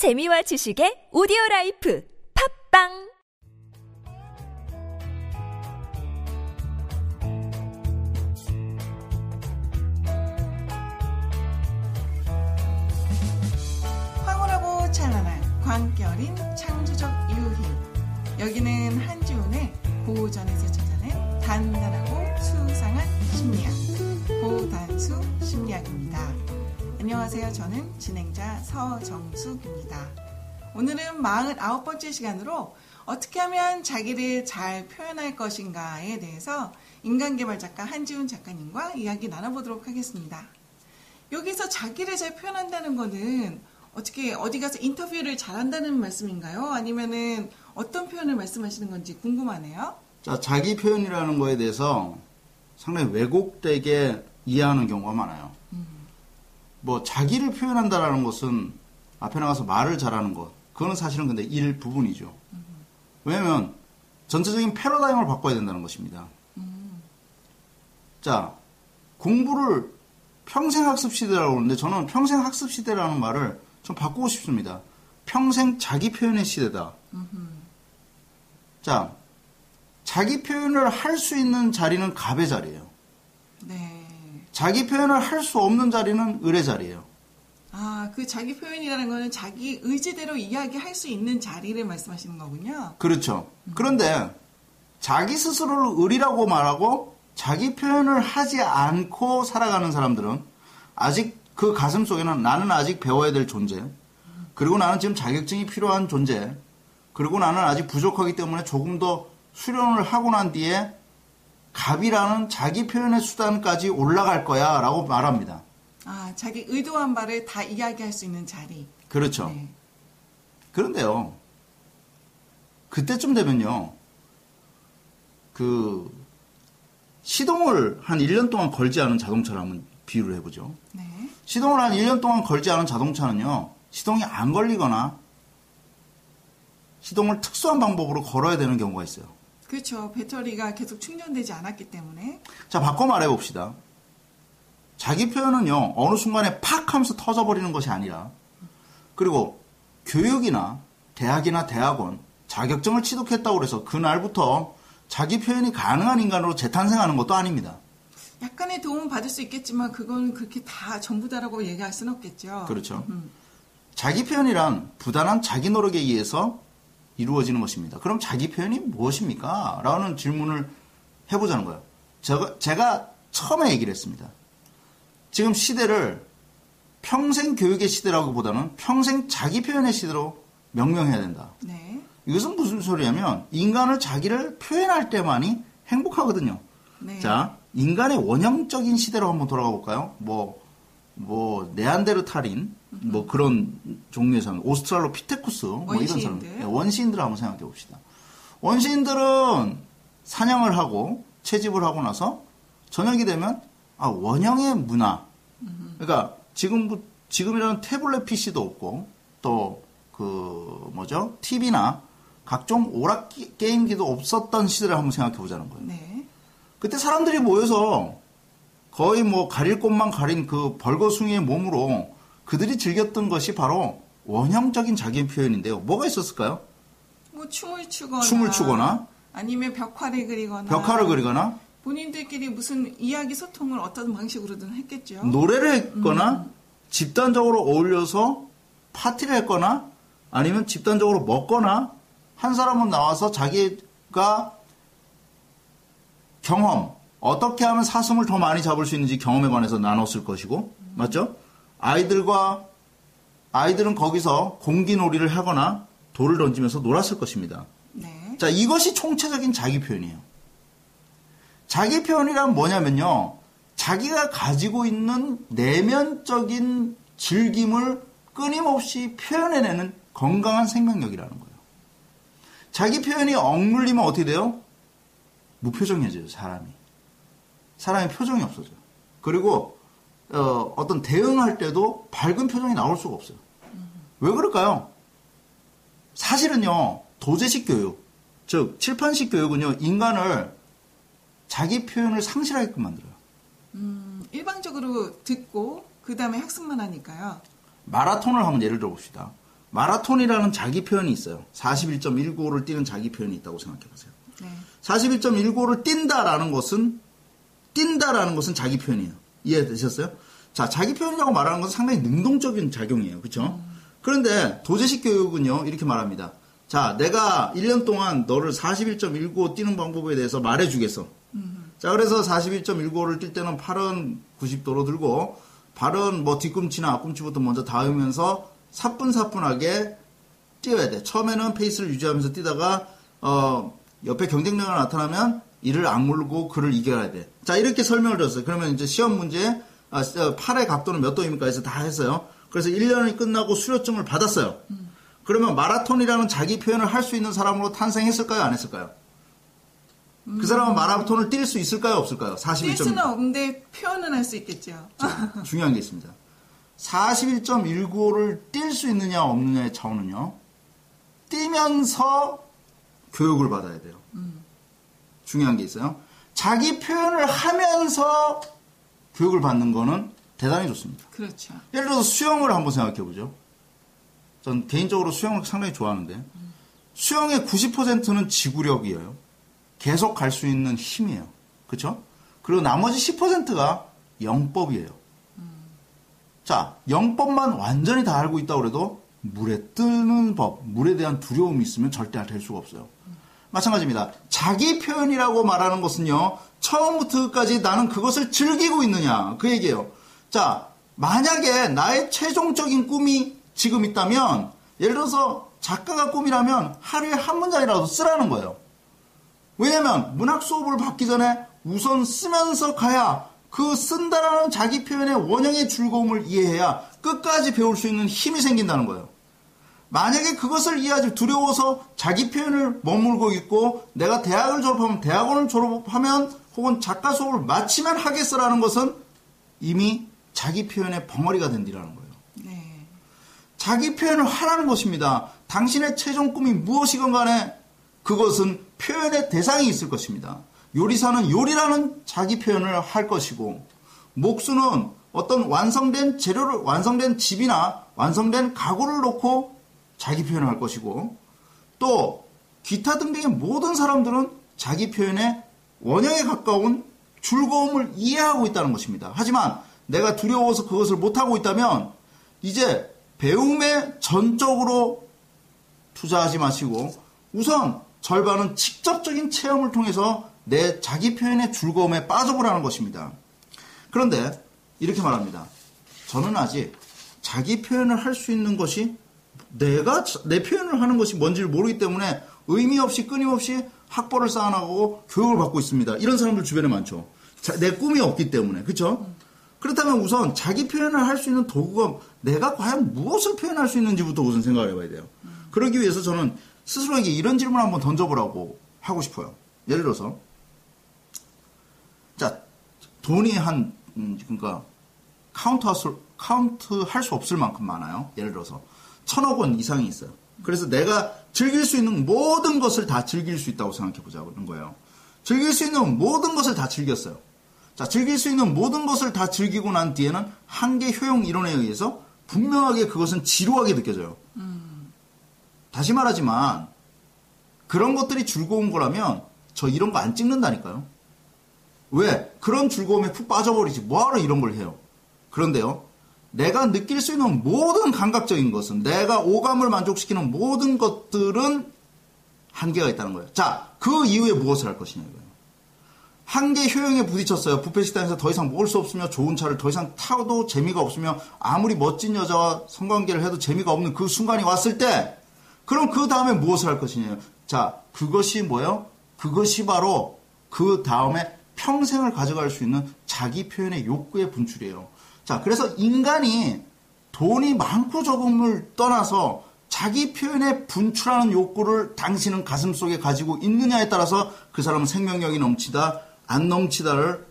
재미와 지식의 오디오 라이프 팟빵! 황홀하고 찬란한 어린 창조적 유희. 여기는 한지훈의 고전에서 찾아낸 단단하고 수상한 심리학. 고단수 심리학입니다. 안녕하세요. 저는 진행자 서정숙입니다. 오늘은 49번째 시간으로 어떻게 하면 자기를 잘 표현할 것인가에 대해서 인간개발 작가 한지훈 작가님과 이야기 나눠보도록 하겠습니다. 여기서 자기를 잘 표현한다는 거는 어떻게 어디 가서 인터뷰를 잘한다는 말씀인가요? 아니면은 어떤 표현을 말씀하시는 건지 궁금하네요. 자, 자기 표현이라는 거에 대해서 상당히 왜곡되게 이해하는 경우가 많아요. 뭐, 자기를 표현한다라는 것은 앞에 나가서 말을 잘하는 것. 그거는 사실은 근데 일부분이죠. 왜냐면, 전체적인 패러다임을 바꿔야 된다는 것입니다. 자, 공부를 평생 학습 시대라고 하는데 저는 평생 학습 시대라는 말을 좀 바꾸고 싶습니다. 평생 자기 표현의 시대다. 자, 자기 표현을 할 수 있는 자리는 갑의 자리예요. 네. 자기 표현을 할 수 없는 자리는 을의 자리예요. 아, 그 자기 표현이라는 거는 자기 의지대로 이야기할 수 있는 자리를 말씀하시는 거군요. 그렇죠. 그런데 자기 스스로를 을이라고 말하고 자기 표현을 하지 않고 살아가는 사람들은 아직 그 가슴 속에는 나는 아직 배워야 될 존재, 그리고 나는 지금 자격증이 필요한 존재, 그리고 나는 아직 부족하기 때문에 조금 더 수련을 하고 난 뒤에 갑이라는 자기 표현의 수단까지 올라갈 거야 라고 말합니다. 아, 자기 의도한 바를 다 이야기할 수 있는 자리. 그렇죠. 네. 그런데요, 그때쯤 되면요, 그, 시동을 한 1년 동안 걸지 않은 자동차를 한번 비유를 해보죠. 네. 시동을 한 1년 동안 걸지 않은 자동차는요, 시동이 안 걸리거나, 시동을 특수한 방법으로 걸어야 되는 경우가 있어요. 그렇죠. 배터리가 계속 충전되지 않았기 때문에. 자, 바꿔 말해 봅시다. 자기 표현은요, 어느 순간에 팍 하면서 터져버리는 것이 아니라, 그리고 교육이나 대학이나 대학원, 자격증을 취득했다고 해서 그날부터 자기 표현이 가능한 인간으로 재탄생하는 것도 아닙니다. 약간의 도움은 받을 수 있겠지만 그건 그렇게 다 전부 다라고 얘기할 수는 없겠죠. 그렇죠. 음. 자기 표현이란 부단한 자기 노력에 의해서 이루어지는 것입니다. 그럼 자기 표현이 무엇입니까? 라는 질문을 해보자는 거예요. 제가, 제가 처음에 얘기를 했습니다. 지금 시대를 평생 교육의 시대라고 보다는 평생 자기 표현의 시대로 명명해야 된다. 네. 이것은 무슨 소리냐면 인간을 자기를 표현할 때만이 행복하거든요. 네. 자, 인간의 원형적인 시대로 한번 돌아가 볼까요? 뭐, 뭐, 네안데르탈인, 뭐 그런 종류의 사람, 오스트랄로피테쿠스, 뭐 이런 사람, 원시인들. 네, 원시인들을 한번 생각해 봅시다. 원시인들은 사냥을 하고 채집을 하고 나서 저녁이 되면 아, 원형의 문화. 그러니까 지금, 지금이라는 태블릿 PC도 없고 또 그 뭐죠? TV나 각종 오락 기- 게임기도 없었던 시대를 한번 생각해 보자는 거예요. 네. 그때 사람들이 모여서 거의 뭐 가릴 곳만 가린 그 벌거숭이의 몸으로 그들이 즐겼던 것이 바로 원형적인 자기 표현인데요. 뭐가 있었을까요? 뭐 춤을 추거나 춤을 추거나 아니면 벽화를 그리거나 벽화를 그리거나 본인들끼리 무슨 이야기 소통을 어떤 방식으로든 했겠죠. 노래를 했거나 집단적으로 어울려서 파티를 했거나 아니면 집단적으로 먹거나 한 사람은 나와서 자기가 경험 어떻게 하면 사슴을 더 많이 잡을 수 있는지 경험에 관해서 나눴을 것이고 맞죠? 아이들과 아이들은 거기서 공기놀이를 하거나 돌을 던지면서 놀았을 것입니다. 네. 자, 이것이 총체적인 자기 표현이에요. 자기 표현이란 뭐냐면요. 자기가 가지고 있는 내면적인 즐김을 끊임없이 표현해내는 건강한 생명력이라는 거예요. 자기 표현이 억눌리면 어떻게 돼요? 무표정해져요, 사람이. 사람의 표정이 없어져요. 그리고 어, 어떤 대응할 때도 밝은 표정이 나올 수가 없어요. 왜 그럴까요? 사실은요, 도제식 교육, 즉, 칠판식 교육은요, 인간을 자기 표현을 상실하게끔 만들어요. 음, 일방적으로 듣고 그 다음에 학습만 하니까요. 마라톤을 한번 예를 들어 봅시다. 마라톤이라는 자기 표현이 있어요. 41.195를 뛰는 자기 표현이 있다고 생각해 보세요. 네. 41.195를 뛴다라는 것은 뛴다라는 것은 자기 표현이에요. 이해되셨어요? 자, 자기 표현이라고 말하는 것은 상당히 능동적인 작용이에요. 그렇죠? 그런데 도제식 교육은요. 이렇게 말합니다. 자, 내가 1년 동안 너를 41.195 뛰는 방법에 대해서 말해 주겠어. 자, 그래서 41.195를 뛸 때는 팔은 90도로 들고 발은 뭐 뒤꿈치나 앞꿈치부터 먼저 닿으면서 사뿐사뿐하게 뛰어야 돼. 처음에는 페이스를 유지하면서 뛰다가 어 옆에 경쟁자가 나타나면 이를 악물고 그를 이겨야 돼. 자 이렇게 설명을 드렸어요. 그러면 이제 시험 문제 아, 어, 팔의 각도는 몇 도입니까? 해서 다 했어요. 그래서 1년이 끝나고 수료증을 받았어요. 그러면 마라톤이라는 자기 표현을 할 수 있는 사람으로 탄생했을까요? 안 했을까요? 그 사람은 마라톤을 뛸 수 있을까요? 없을까요? 41. 뛸 수는 없는데 표현은 할 수 있겠죠. 자, 중요한 게 있습니다. 41.195를 뛸 수 있느냐 없느냐의 차원은요. 뛰면서 교육을 받아야 돼요. 중요한 게 있어요. 자기 표현을 하면서 교육을 받는 거는 대단히 좋습니다. 그렇죠. 예를 들어서 수영을 한번 생각해 보죠. 전 개인적으로 수영을 상당히 좋아하는데 수영의 90%는 지구력이에요. 계속 갈 수 있는 힘이에요. 그렇죠? 그리고 나머지 10%가 영법이에요. 자, 영법만 완전히 다 알고 있다고 그래도 물에 뜨는 법, 물에 대한 두려움이 있으면 절대 될 수가 없어요. 마찬가지입니다. 자기 표현이라고 말하는 것은요, 처음부터 끝까지 나는 그것을 즐기고 있느냐, 그 얘기예요. 자, 만약에 나의 최종적인 꿈이 지금 있다면, 예를 들어서 작가가 꿈이라면 하루에 한 문장이라도 쓰라는 거예요. 왜냐면 문학 수업을 받기 전에 우선 쓰면서 가야 그 쓴다라는 자기 표현의 원형의 즐거움을 이해해야 끝까지 배울 수 있는 힘이 생긴다는 거예요. 만약에 그것을 이해하지 두려워서 자기 표현을 머물고 있고 내가 대학을 졸업하면 대학원을 졸업하면 혹은 작가 수업을 마치면 하겠어라는 것은 이미 자기 표현의 벙어리가 된디라는 거예요. 네. 자기 표현을 하라는 것입니다. 당신의 최종 꿈이 무엇이건 간에 그것은 표현의 대상이 있을 것입니다. 요리사는 요리라는 자기 표현을 할 것이고, 목수는 어떤 완성된 재료를, 완성된 집이나 완성된 가구를 놓고 자기 표현을 할 것이고, 또 기타 등등의 모든 사람들은 자기 표현의 원형에 가까운 즐거움을 이해하고 있다는 것입니다. 하지만 내가 두려워서 그것을 못하고 있다면 이제 배움에 전적으로 투자하지 마시고 우선 절반은 직접적인 체험을 통해서 내 자기 표현의 즐거움에 빠져보라는 것입니다. 그런데 이렇게 말합니다. 저는 아직 자기 표현을 할 수 있는 것이 내가 내 표현을 하는 것이 뭔지를 모르기 때문에 의미 없이 끊임없이 학벌을 쌓아나가고 교육을 받고 있습니다. 이런 사람들 주변에 많죠. 자, 내 꿈이 없기 때문에. 그렇죠? 그렇다면 우선 자기 표현을 할 수 있는 도구가 내가 과연 무엇을 표현할 수 있는지부터 우선 생각을 해봐야 돼요. 그러기 위해서 저는 스스로에게 이런 질문을 한번 던져보라고 하고 싶어요. 예를 들어서 자 돈이 한 음, 그러니까 카운트 할 카운트 할 수 없을 만큼 많아요. 예를 들어서 천억 원 이상이 있어요. 그래서 내가 즐길 수 있는 모든 것을 다 즐길 수 있다고 생각해 보자는 거예요. 즐길 수 있는 모든 것을 다 즐겼어요. 자, 즐길 수 있는 모든 것을 다 즐기고 난 뒤에는 한계 효용 이론에 의해서 분명하게 그것은 지루하게 느껴져요. 다시 말하지만 그런 것들이 즐거운 거라면 저 이런 거 안 찍는다니까요. 왜? 그런 즐거움에 푹 빠져버리지. 뭐하러 이런 걸 해요? 그런데요. 내가 느낄 수 있는 모든 감각적인 것은 내가 오감을 만족시키는 모든 것들은 한계가 있다는 거예요. 자, 그 이후에 무엇을 할 것이냐 이거예요. 한계 효용에 부딪혔어요. 부페 식당에서 더 이상 먹을 수 없으며 좋은 차를 더 이상 타도 재미가 없으며 아무리 멋진 여자와 성관계를 해도 재미가 없는 그 순간이 왔을 때 그럼 그 다음에 무엇을 할 것이냐. 자, 그것이 뭐예요? 그것이 바로 그 다음에 평생을 가져갈 수 있는 자기 표현의 욕구의 분출이에요. 자, 그래서 인간이 돈이 많고 적음을 떠나서 자기 표현에 분출하는 욕구를 당신은 가슴 속에 가지고 있느냐에 따라서 그 사람은 생명력이 넘치다, 안 넘치다를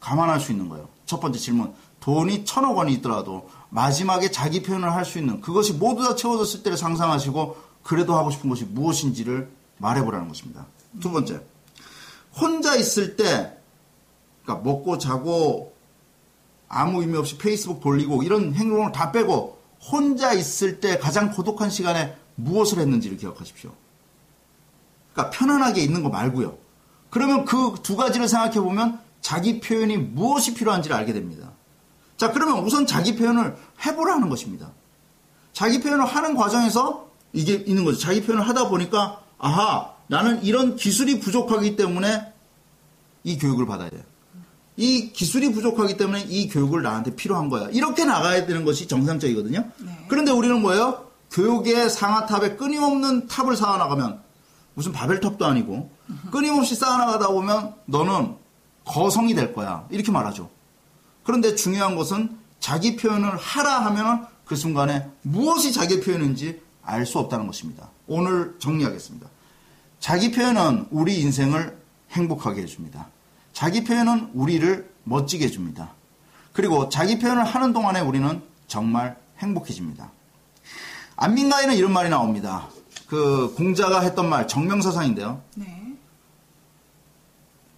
감안할 수 있는 거예요. 첫 번째 질문. 돈이 천억 원이 있더라도 마지막에 자기 표현을 할 수 있는 그것이 모두 다 채워졌을 때를 상상하시고 그래도 하고 싶은 것이 무엇인지를 말해보라는 것입니다. 두 번째. 혼자 있을 때, 그러니까 먹고 자고 아무 의미 없이 페이스북 돌리고 이런 행동을 다 빼고 혼자 있을 때 가장 고독한 시간에 무엇을 했는지를 기억하십시오. 그러니까 편안하게 있는 거 말고요. 그러면 그 두 가지를 생각해 보면 자기 표현이 무엇이 필요한지를 알게 됩니다. 자, 그러면 우선 자기 표현을 해보라는 것입니다. 자기 표현을 하는 과정에서 이게 있는 거죠. 자기 표현을 하다 보니까 아하, 나는 이런 기술이 부족하기 때문에 이 교육을 받아야 돼요. 이 기술이 부족하기 때문에 이 교육을 나한테 필요한 거야. 이렇게 나가야 되는 것이 정상적이거든요. 네. 그런데 우리는 뭐예요? 교육의 상하탑에 끊임없는 탑을 쌓아나가면 무슨 바벨탑도 아니고 끊임없이 쌓아나가다 보면 너는 거성이 될 거야. 이렇게 말하죠. 그런데 중요한 것은 자기 표현을 하라 하면 그 순간에 무엇이 자기 표현인지 알 수 없다는 것입니다. 오늘 정리하겠습니다. 자기 표현은 우리 인생을 행복하게 해줍니다. 자기 표현은 우리를 멋지게 해줍니다. 그리고 자기 표현을 하는 동안에 우리는 정말 행복해집니다. 안민가에는 이런 말이 나옵니다. 그 공자가 했던 말 정명사상인데요. 네.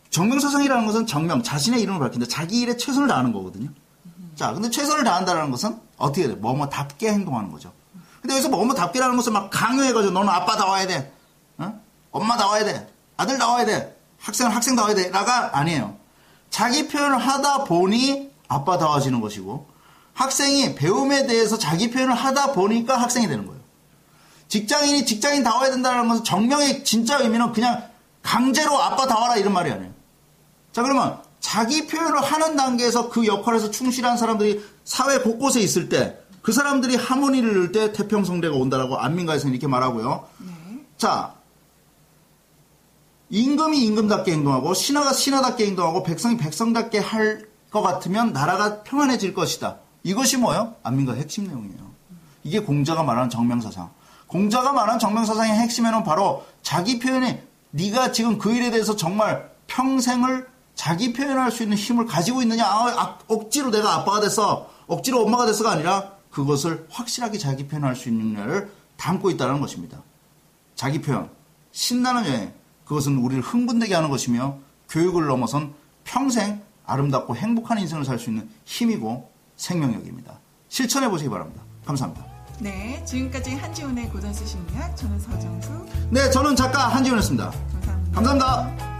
정명사상이라는 것은 정명, 자신의 이름을 밝힌다. 자기 일에 최선을 다하는 거거든요. 자, 근데 최선을 다한다는 것은 어떻게 돼? 뭐뭐답게 행동하는 거죠. 근데 여기서 뭐뭐답게라는 것을 막 강요해가지고 너는 아빠 다와야 돼. 어? 엄마 다와야 돼. 아들 다와야 돼. 학생은 학생 다와야 돼. 라가 아니에요. 자기 표현을 하다 보니 아빠 다워지는 것이고 학생이 배움에 대해서 자기 표현을 하다 보니까 학생이 되는 거예요. 직장인이 직장인 다워야 된다는 것은 정명의 진짜 의미는 그냥 강제로 아빠 다와라 이런 말이 아니에요. 자, 그러면 자기 표현을 하는 단계에서 그 역할에서 충실한 사람들이 사회 곳곳에 있을 때 그 사람들이 하모니를 이룰 때 태평성대가 온다라고 안민가에서는 이렇게 말하고요. 네. 자, 임금이 임금답게 행동하고 신하가 신하답게 행동하고 백성이 백성답게 할 것 같으면 나라가 평안해질 것이다. 이것이 뭐예요? 안민가의 핵심 내용이에요. 이게 공자가 말하는 정명사상. 공자가 말하는 정명사상의 핵심에는 바로 자기 표현이 네가 지금 그 일에 대해서 정말 평생을 자기 표현할 수 있는 힘을 가지고 있느냐 아, 아, 억지로 내가 아빠가 됐어 억지로 엄마가 됐어가 아니라 그것을 확실하게 자기 표현할 수 있는 를 담고 있다는 것입니다. 자기 표현, 신나는 여행, 그것은 우리를 흥분되게 하는 것이며 교육을 넘어선 평생 아름답고 행복한 인생을 살 수 있는 힘이고 생명력입니다. 실천해 보시기 바랍니다. 감사합니다. 네. 지금까지 한지훈의 고단수 심리학 저는 서정수 네, 저는 작가 한지훈이었습니다. 감사합니다. 감사합니다.